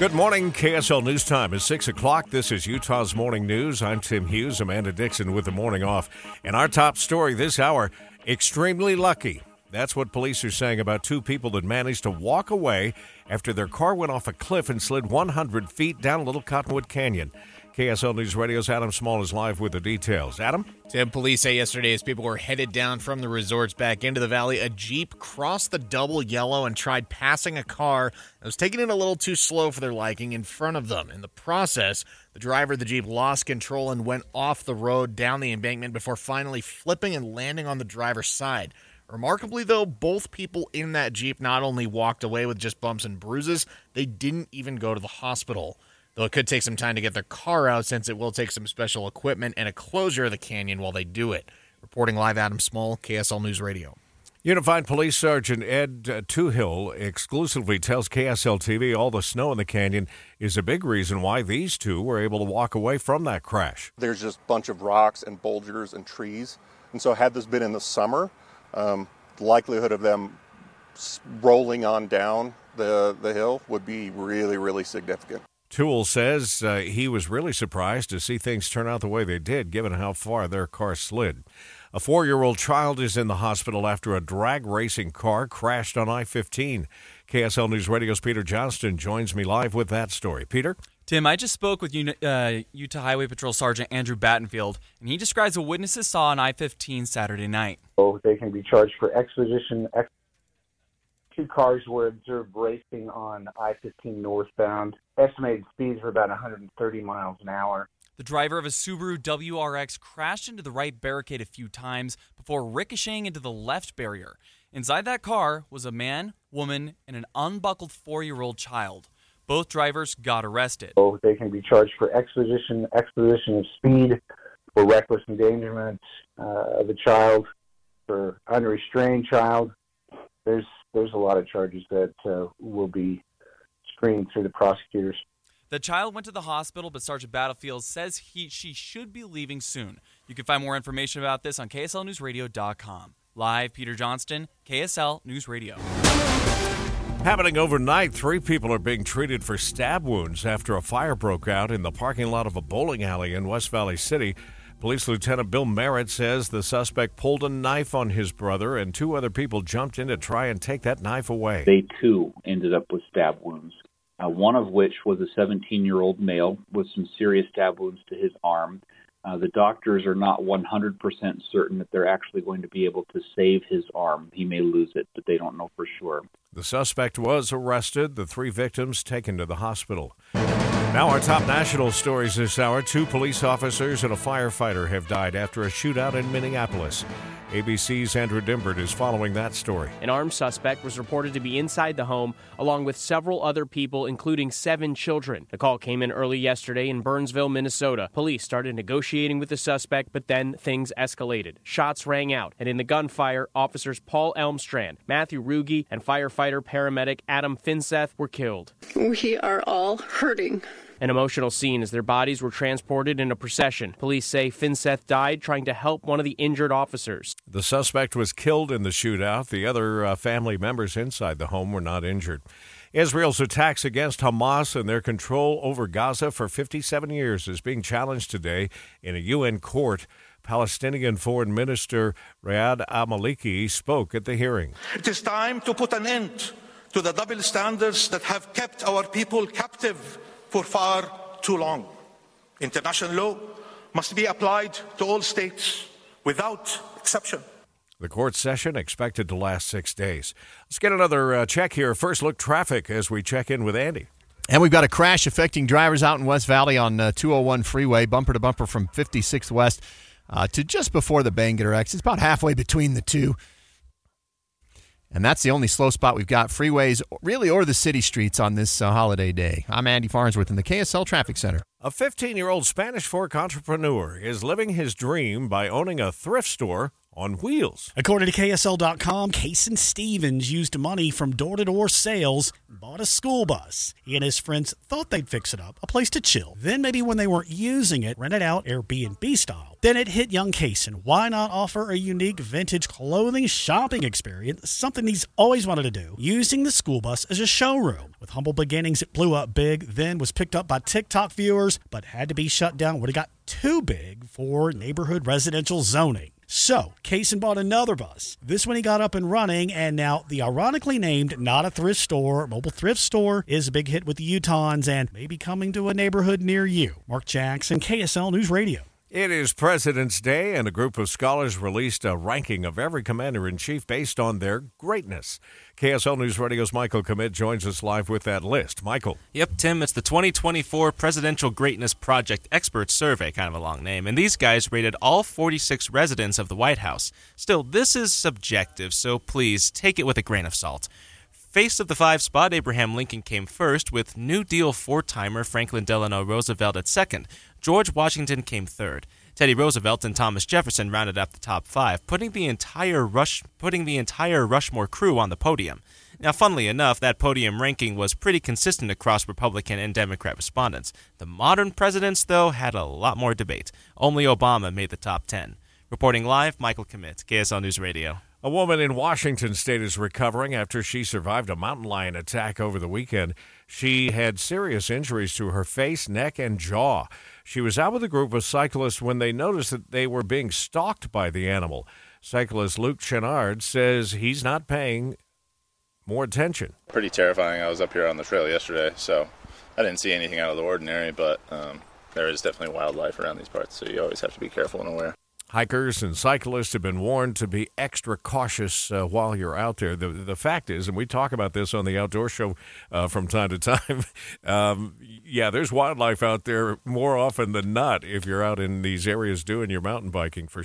Good morning. KSL News Time is 6 o'clock. This is Utah's Morning News. I'm Tim Hughes, Amanda Dixon with the morning off. And our top story this hour extremely lucky. That's what police are saying about two people that managed to walk away after their car went off a cliff and slid 100 feet down a Little Cottonwood Canyon. KSL News Radio's Adam Small is live with the details. Adam? Tim, police say yesterday as people were headed down from the resorts back into the valley, a Jeep crossed the double yellow and tried passing a car that was taking it a little too slow for their liking in front of them. In the process, the driver of the Jeep lost control and went off the road down the embankment before finally flipping and landing on the driver's side. Remarkably, though, both people in that Jeep not only walked away with just bumps and bruises, they didn't even go to the hospital. Though it could take some time to get their car out since it will take some special equipment and a closure of the canyon while they do it. Reporting live, Adam Small, KSL News Radio. Unified Police Sergeant Ed uh, Toohill exclusively tells KSL TV all the snow in the canyon is a big reason why these two were able to walk away from that crash. There's just a bunch of rocks and boulders and trees. And so, had this been in the summer, um, the likelihood of them rolling on down the, the hill would be really, really significant. Toole says uh, he was really surprised to see things turn out the way they did, given how far their car slid. A four year old child is in the hospital after a drag racing car crashed on I 15. KSL News Radio's Peter Johnston joins me live with that story. Peter? Tim, I just spoke with uh, Utah Highway Patrol Sergeant Andrew Battenfield, and he describes what witnesses saw on I 15 Saturday night. Oh, they can be charged for exposition. Ex- two cars were observed racing on I 15 northbound. Estimated speeds were about 130 miles an hour. The driver of a Subaru WRX crashed into the right barricade a few times before ricocheting into the left barrier. Inside that car was a man, woman, and an unbuckled four year old child. Both drivers got arrested. Oh, they can be charged for exposition, exposition of speed, for reckless endangerment uh, of a child, for unrestrained child. There's there's a lot of charges that uh, will be screened through the prosecutors. The child went to the hospital, but Sergeant Battenfield says he she should be leaving soon. You can find more information about this on KSLNewsRadio.com. Live, Peter Johnston, KSL News Radio. Happening overnight, three people are being treated for stab wounds after a fire broke out in the parking lot of a bowling alley in West Valley City. Police Lieutenant Bill Merritt says the suspect pulled a knife on his brother, and two other people jumped in to try and take that knife away. They too ended up with stab wounds, uh, one of which was a 17 year old male with some serious stab wounds to his arm. Uh, the doctors are not 100% certain that they're actually going to be able to save his arm. He may lose it, but they don't know for sure. The suspect was arrested, the three victims taken to the hospital. Now, our top national stories this hour. Two police officers and a firefighter have died after a shootout in Minneapolis. ABC's Andrew Dymburn is following that story. An armed suspect was reported to be inside the home, along with several other people, including seven children. The call came in early yesterday in Burnsville, Minnesota. Police started negotiating with the suspect, but then things escalated. Shots rang out, and in the gunfire, officers Paul Elmstrand, Matthew Ruge, and firefighter paramedic Adam Finseth were killed. We are all hurting. An emotional scene as their bodies were transported in a procession. Police say Finseth died trying to help one of the injured officers. The suspect was killed in the shootout. The other uh, family members inside the home were not injured. Israel's attacks against Hamas and their control over Gaza for 57 years is being challenged today in a UN court. Palestinian Foreign Minister Riyad al-Maliki spoke at the hearing. It is time to put an end to the double standards that have kept our people captive for far too long. International law must be applied to all states without exception. The court session expected to last six days. Let's get another uh, check here. First look traffic as we check in with Andy. And we've got a crash affecting drivers out in West Valley on uh, 201 freeway, bumper to bumper from 56th West uh, to just before the Bangerter exit. It's about halfway between the two. And that's the only slow spot we've got, freeways really or the city streets on this uh, holiday day. I'm Andy Farnsworth in the KSL Traffic Center. A 15 year old Spanish fork entrepreneur is living his dream by owning a thrift store on wheels. According to KSL.com, Kason Stevens used money from door to door sales, bought a school bus. He and his friends thought they'd fix it up, a place to chill. Then, maybe when they weren't using it, rent it out Airbnb style. Then it hit young Kason. Why not offer a unique vintage clothing shopping experience, something he's always wanted to do, using the school bus as a showroom? With humble beginnings, it blew up big, then was picked up by TikTok viewers, but had to be shut down when it got too big for neighborhood residential zoning. So, Kaysen bought another bus. This one he got up and running, and now the ironically named Not a Thrift Store, mobile thrift store, is a big hit with the Utahns and may be coming to a neighborhood near you. Mark Jackson, KSL News Radio. It is President's Day, and a group of scholars released a ranking of every commander in chief based on their greatness. KSL News Radio's Michael Commit joins us live with that list. Michael. Yep, Tim, it's the 2024 Presidential Greatness Project Expert Survey, kind of a long name, and these guys rated all 46 residents of the White House. Still, this is subjective, so please take it with a grain of salt. Face of the five spot, Abraham Lincoln came first, with New Deal four timer Franklin Delano Roosevelt at second. George Washington came third. Teddy Roosevelt and Thomas Jefferson rounded up the top five, putting the entire Rush putting the entire Rushmore crew on the podium. Now, funnily enough, that podium ranking was pretty consistent across Republican and Democrat respondents. The modern presidents, though, had a lot more debate. Only Obama made the top 10. Reporting live, Michael Commit, KSL News Radio. A woman in Washington state is recovering after she survived a mountain lion attack over the weekend. She had serious injuries to her face, neck, and jaw. She was out with a group of cyclists when they noticed that they were being stalked by the animal. Cyclist Luke Chenard says he's not paying more attention. Pretty terrifying. I was up here on the trail yesterday, so I didn't see anything out of the ordinary, but um, there is definitely wildlife around these parts, so you always have to be careful and aware. Hikers and cyclists have been warned to be extra cautious uh, while you're out there. The, the fact is, and we talk about this on the outdoor show uh, from time to time, um, yeah, there's wildlife out there more often than not if you're out in these areas doing your mountain biking for sure.